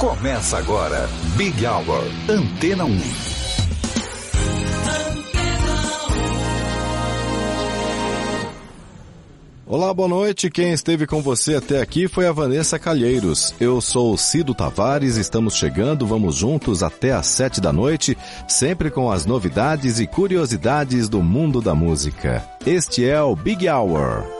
Começa agora, Big Hour, Antena 1. Olá, boa noite. Quem esteve com você até aqui foi a Vanessa Calheiros. Eu sou o Cido Tavares, estamos chegando, vamos juntos até às sete da noite, sempre com as novidades e curiosidades do mundo da música. Este é o Big Hour.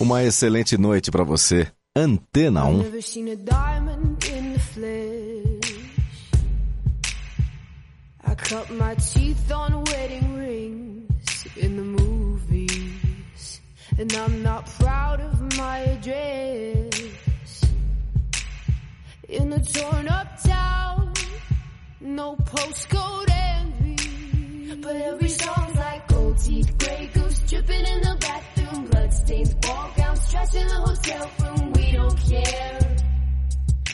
Uma excelente noite para você. Antena 1. I cut my teeth on wedding And I'm not proud of my address. In a torn up town, no postcode envy. But every song's like gold teeth, Grey Goose dripping in the bathroom, bloodstains, ball gowns, trash in the hotel room. We don't care.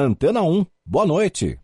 Antena 1, boa noite.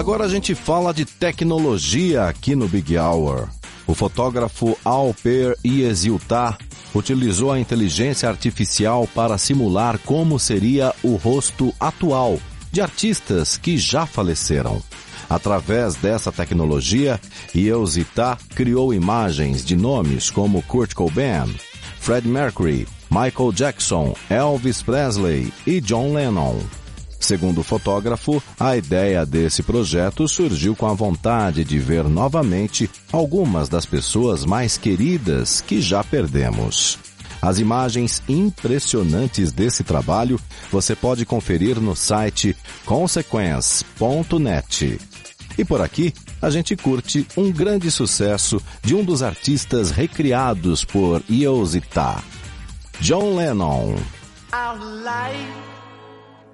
Agora a gente fala de tecnologia aqui no Big Hour. O fotógrafo Alper Iesiltar utilizou a inteligência artificial para simular como seria o rosto atual de artistas que já faleceram. Através dessa tecnologia, Iesiltar criou imagens de nomes como Kurt Cobain, Fred Mercury, Michael Jackson, Elvis Presley e John Lennon. Segundo o fotógrafo, a ideia desse projeto surgiu com a vontade de ver novamente algumas das pessoas mais queridas que já perdemos. As imagens impressionantes desse trabalho você pode conferir no site consequence.net. E por aqui, a gente curte um grande sucesso de um dos artistas recriados por Iosita, John Lennon.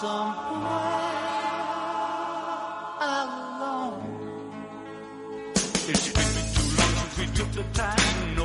somewhere alone. It's been too long since we took the time. No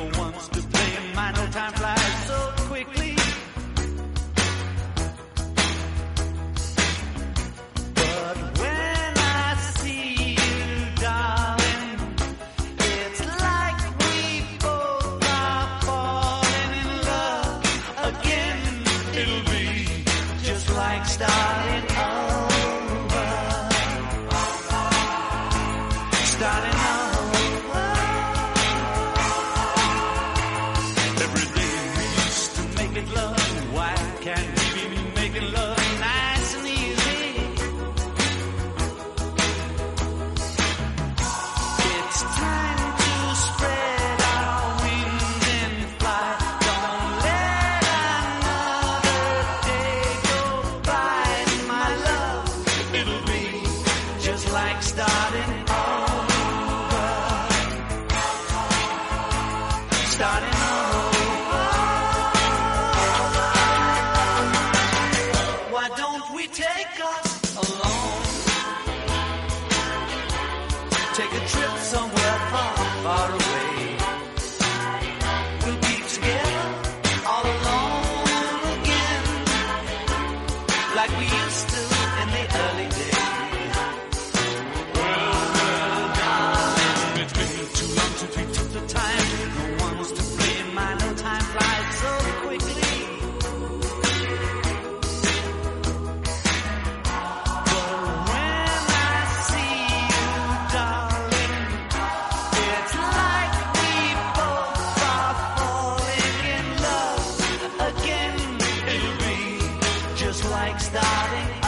like starting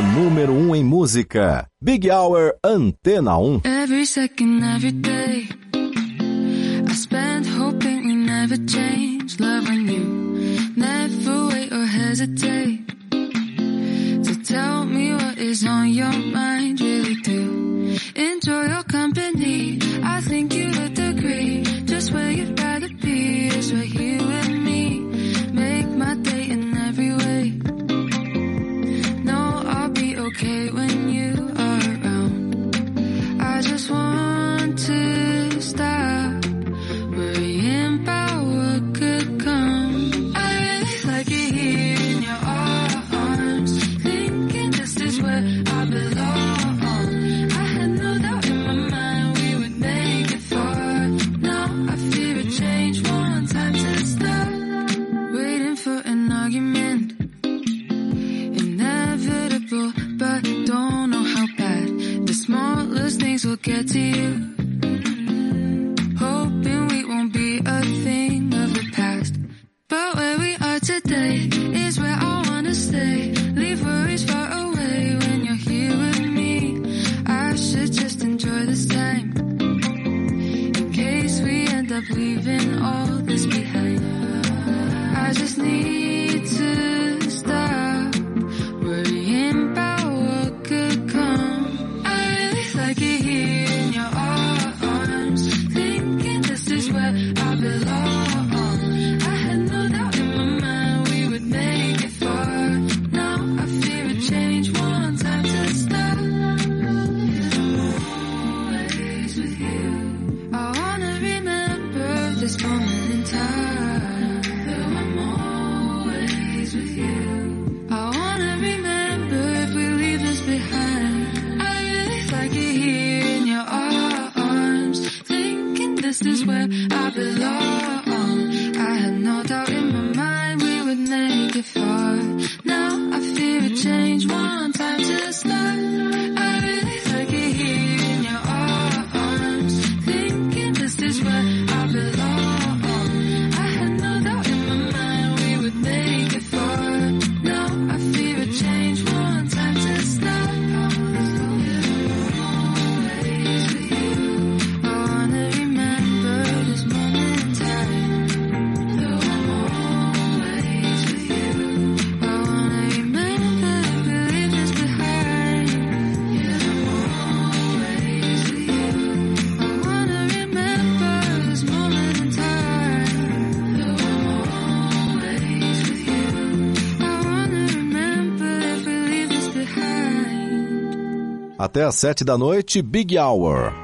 Número 1 um em música. Big Hour Antena 1. Every second, every day. I spend hoping we never change. Loving you. Never wait or hesitate. To tell me what is on your mind. Really do. Enjoy your company. I think you would agree. Just where you'd rather Até às sete da noite, Big Hour.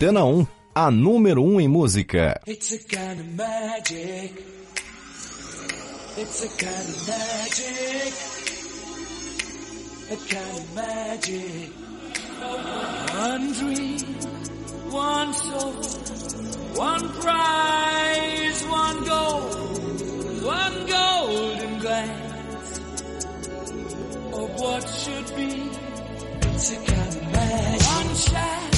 Antena 1, a número 1 em música. It's a kind of magic. It's a kind of magic. A kind of magic. One dream, one soul, one prize, one goal, one golden glance of what should be. It's a kind of magic. One shine.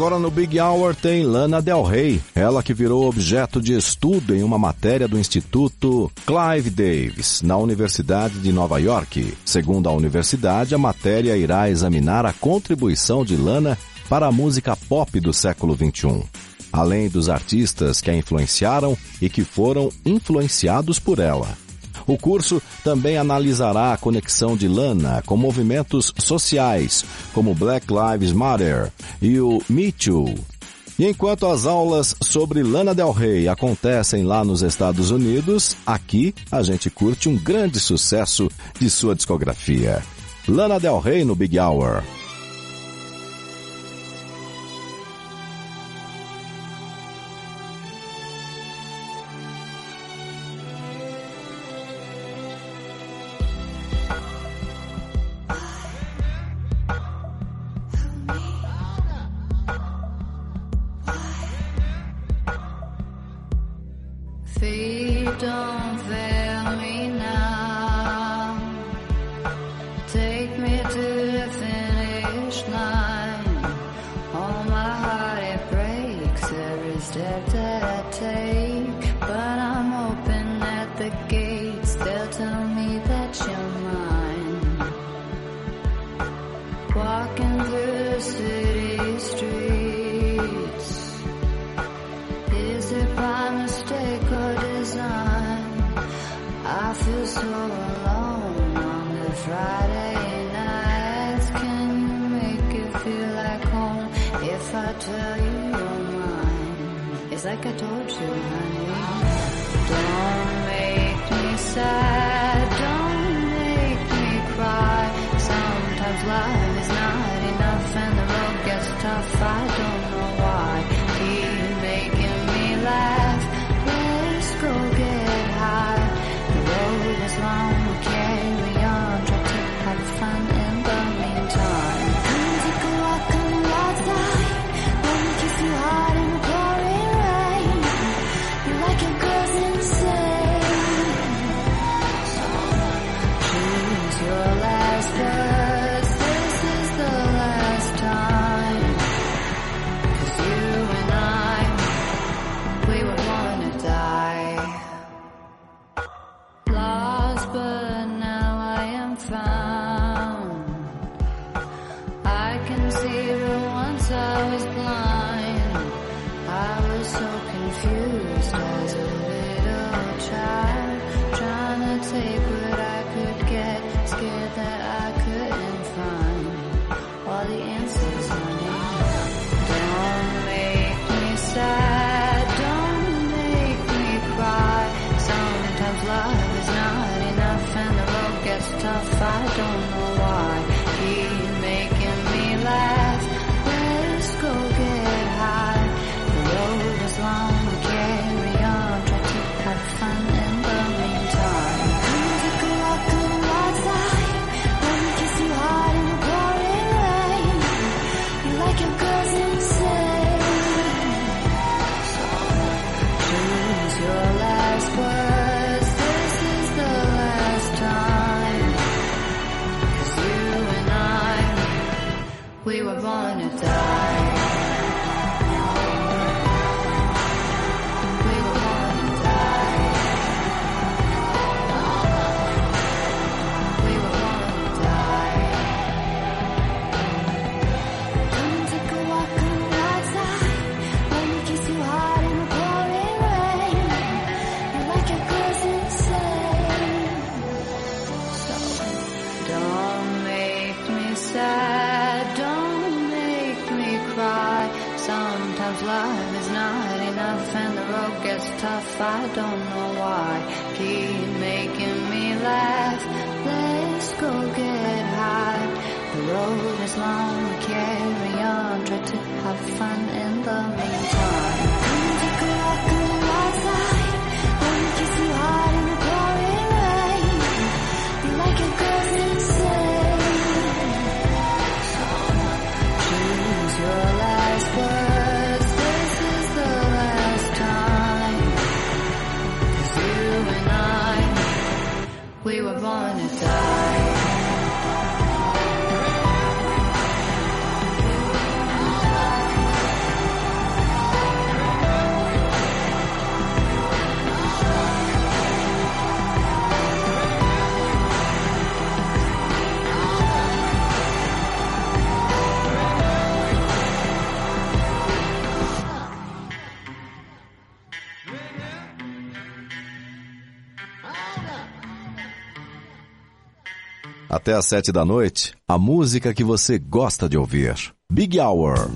Agora no Big Hour tem Lana Del Rey, ela que virou objeto de estudo em uma matéria do Instituto Clive Davis, na Universidade de Nova York. Segundo a universidade, a matéria irá examinar a contribuição de Lana para a música pop do século XXI, além dos artistas que a influenciaram e que foram influenciados por ela. O curso também analisará a conexão de Lana com movimentos sociais, como Black Lives Matter e o Me Too. E enquanto as aulas sobre Lana Del Rey acontecem lá nos Estados Unidos, aqui a gente curte um grande sucesso de sua discografia. Lana Del Rey no Big Hour. Gates they'll tell me that you're mine. Walking through the city streets. Is it by mistake or design? I feel so alone on the Friday nights. Can you make it feel like home if I tell you you're mine? It's like I told you, honey. Don't make Até às sete da noite, a música que você gosta de ouvir. Big Hour.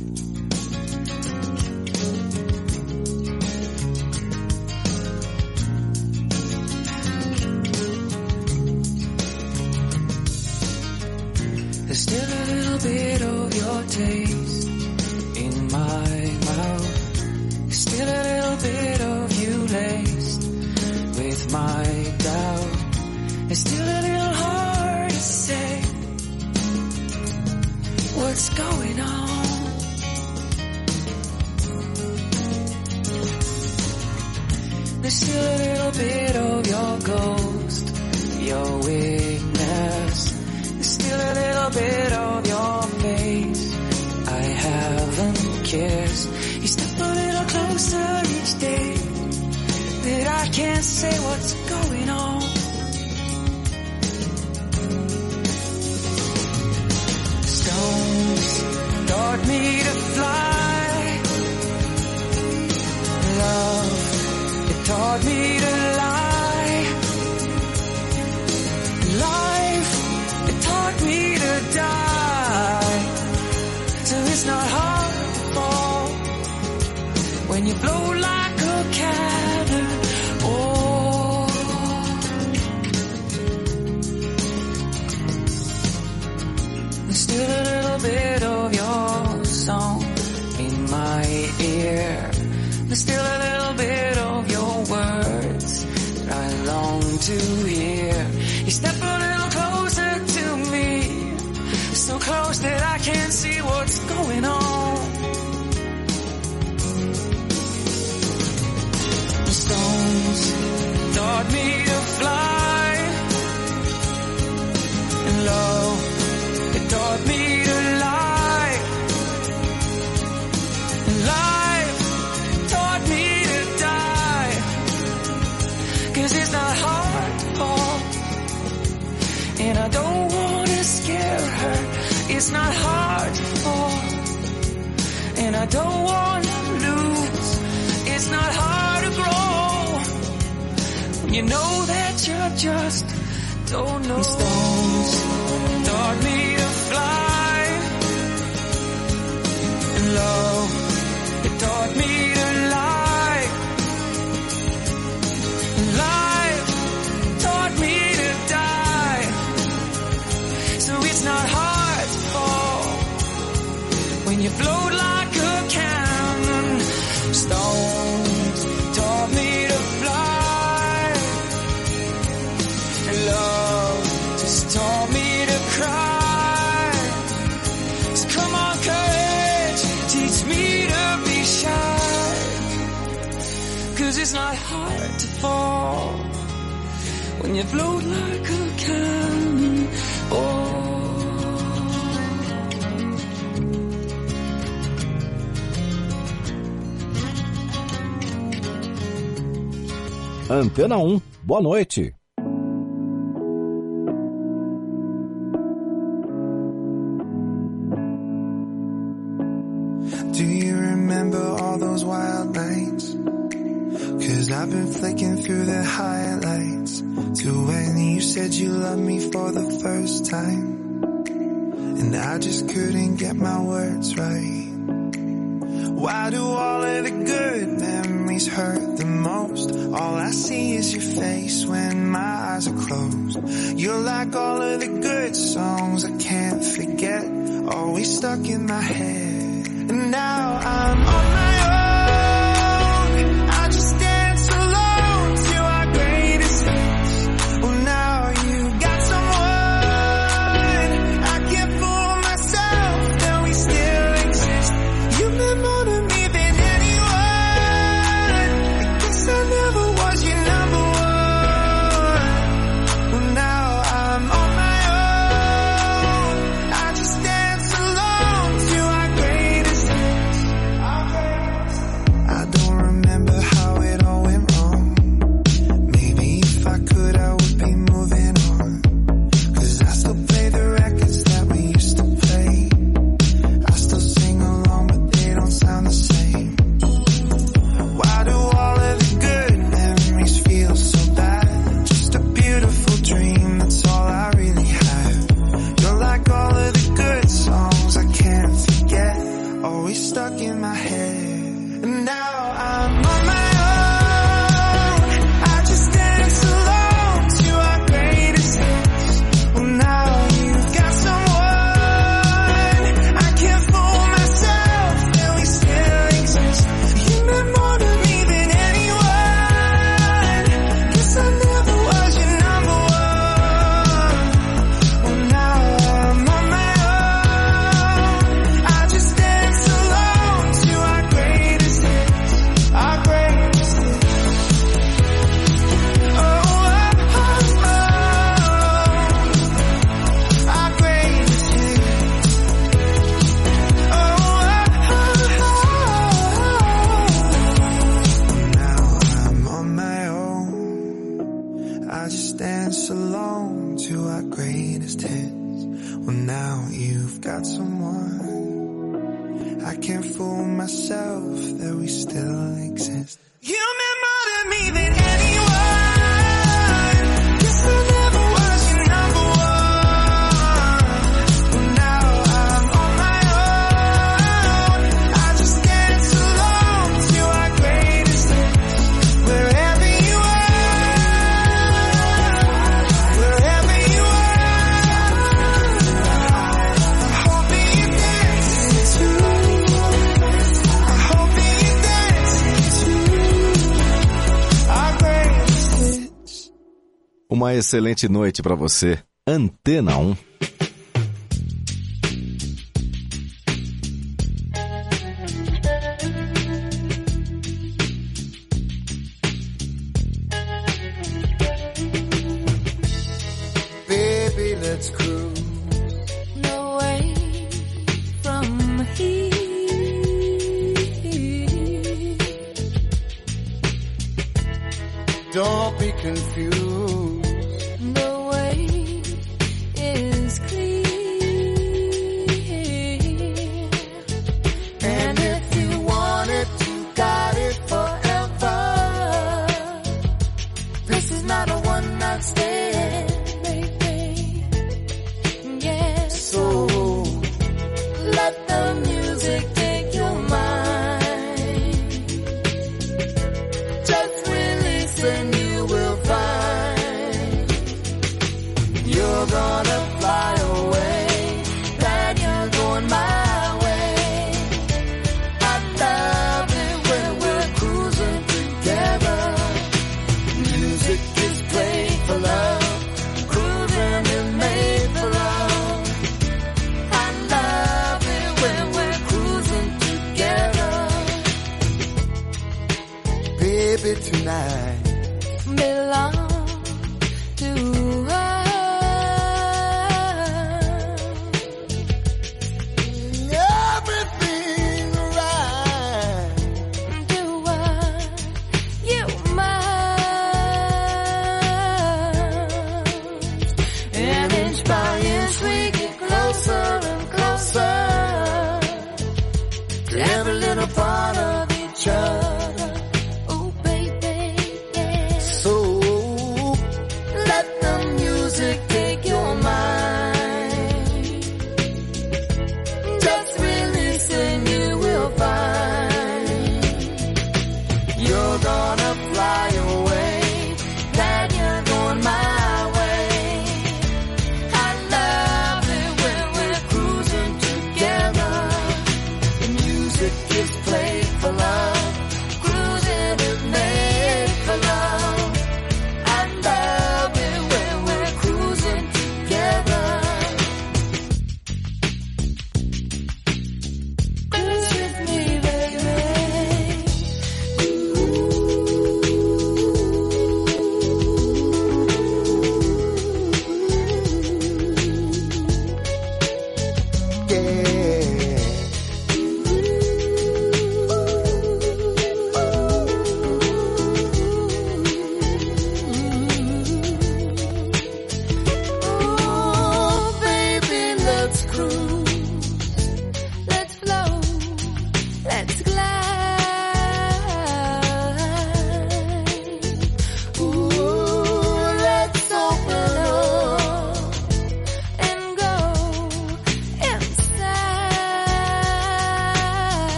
Still a little bit of your song in my ear. There's still a little bit of your words that I long to hear. You step a little closer to me, so close that I can't see what's going on. The stones taught me to fly, It's not hard to fall. And I don't wanna lose. It's not hard to grow. When you know that you're just don't know. Stones taught me to fly. And love, it taught me you float like a cannon. Stones taught me to fly. And love just taught me to cry. So come on, courage, teach me to be shy. Cause it's not hard to fall when you float like a Antena 1, boa noite. Do you remember all those wild nights? Cause I've been flicking through the highlights to when you said you loved me for the first time. And I just couldn't get my words right. Why do all of the good face when my eyes are closed. You're like all of the good songs I can't forget, always stuck in my head. And now I'm on my Excelente noite para você. Antena 1. Don't be confused.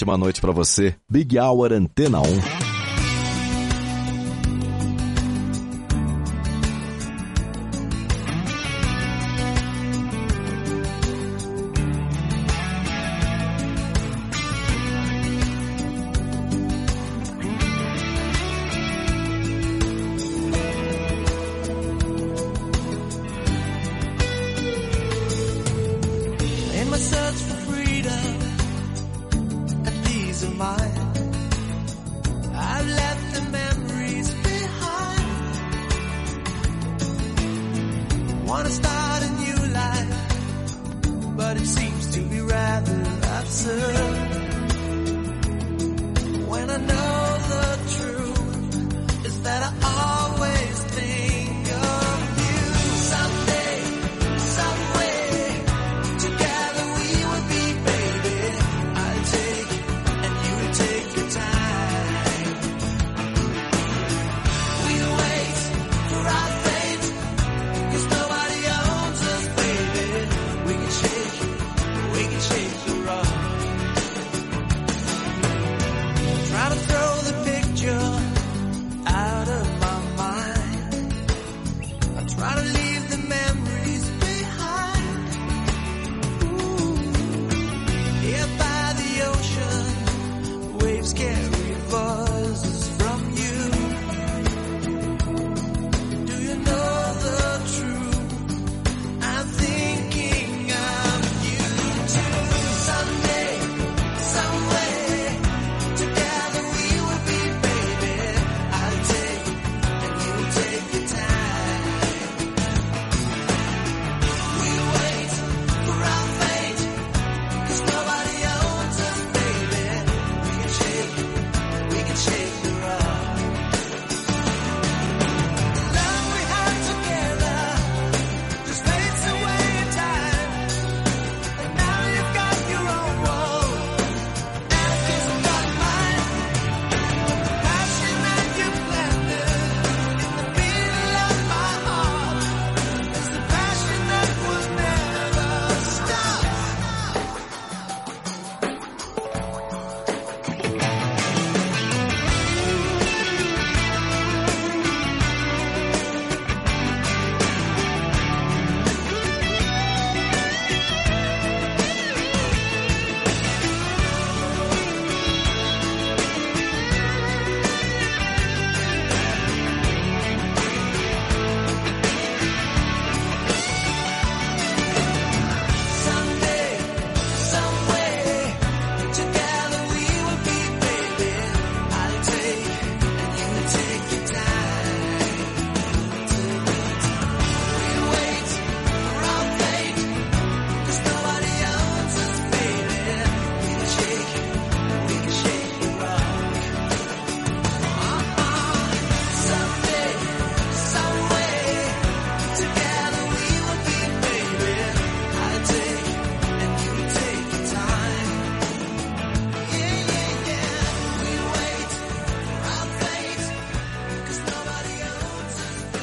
Ótima noite pra você. Big Hour Antena 1.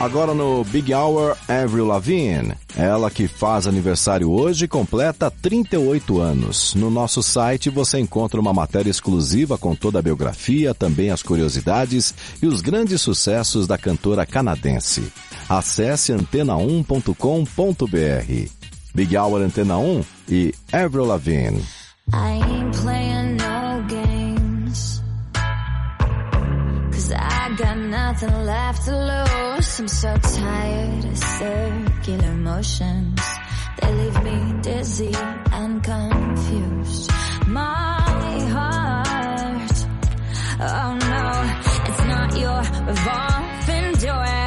Agora no Big Hour, Avril Lavigne. Ela que faz aniversário hoje completa 38 anos. No nosso site você encontra uma matéria exclusiva com toda a biografia, também as curiosidades e os grandes sucessos da cantora canadense. Acesse antena1.com.br. Big Hour Antena 1 e Avril Lavigne. nothing left to lose. I'm so tired of circular motions. They leave me dizzy and confused. My heart, oh no, it's not your revolving door.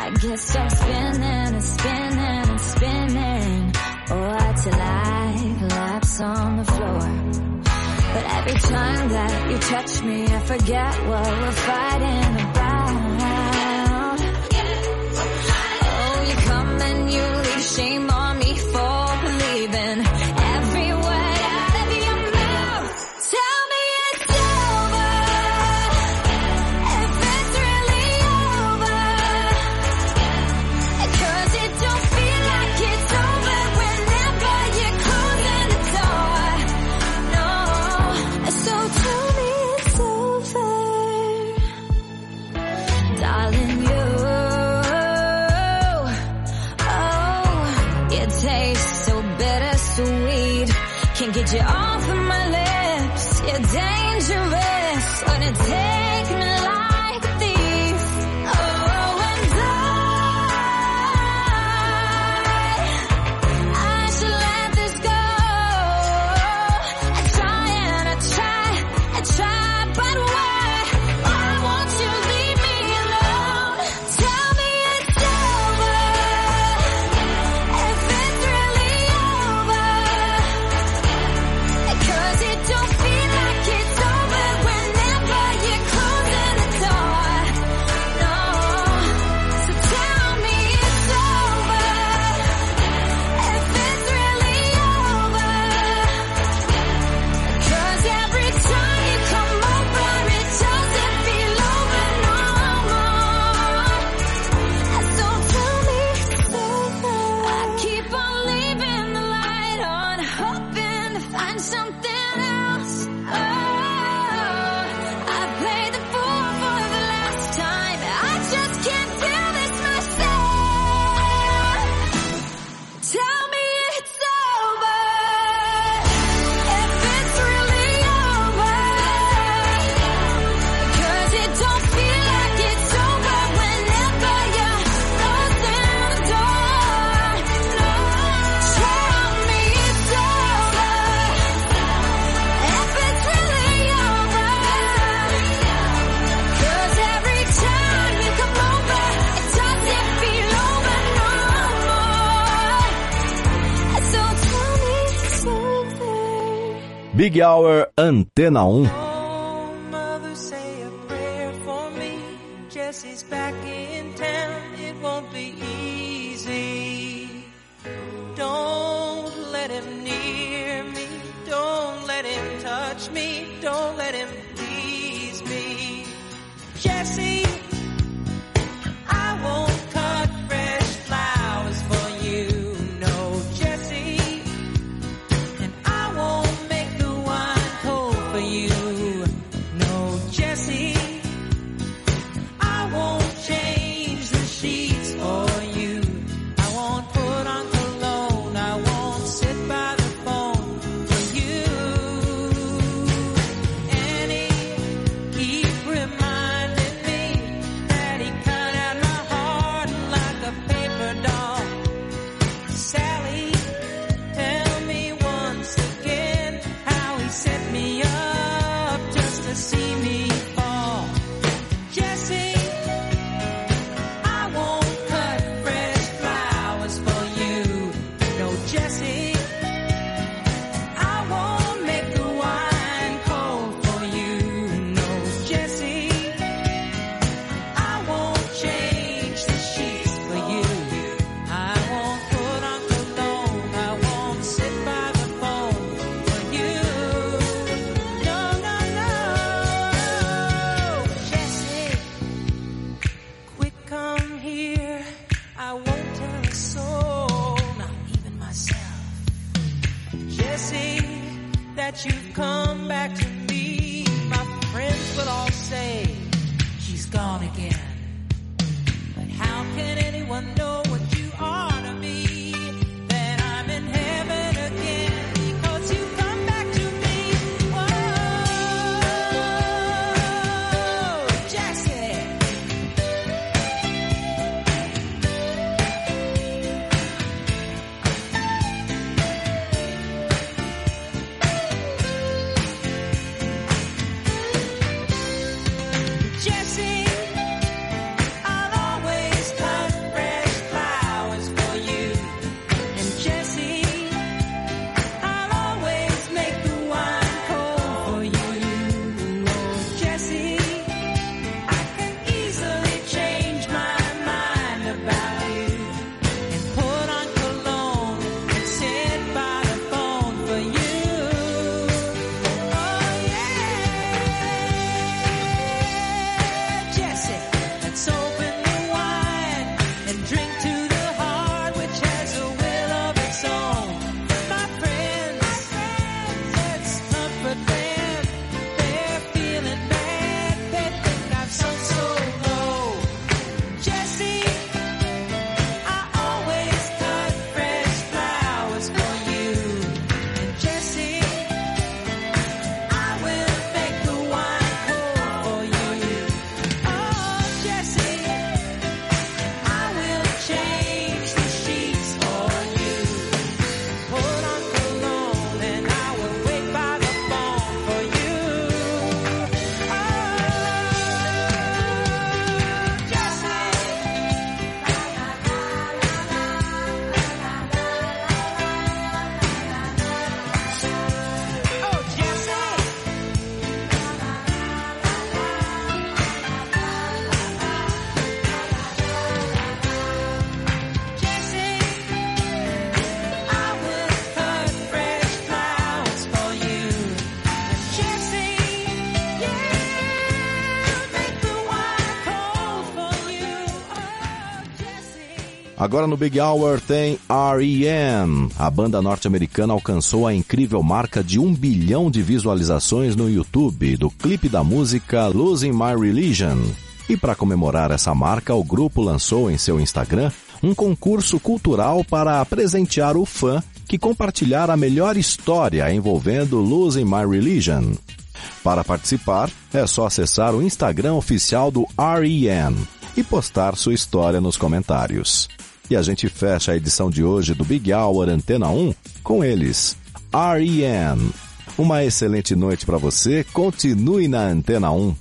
I get stuck spinning and spinning and spinning. Oh, till I collapse on the floor. But every time that you touch me, I forget what we're fighting about. shame on can get you off Big Hour Antena 1. That you've come back to me. My friends will all say, she's gone again. But how can anyone know Agora no Big Hour tem R.E.M. A banda norte-americana alcançou a incrível marca de um bilhão de visualizações no YouTube do clipe da música Losing My Religion. E para comemorar essa marca, o grupo lançou em seu Instagram um concurso cultural para presentear o fã que compartilhar a melhor história envolvendo Losing My Religion. Para participar, é só acessar o Instagram oficial do REM e postar sua história nos comentários. E a gente fecha a edição de hoje do Big Hour Antena 1 com eles, REM. Uma excelente noite para você, continue na Antena 1.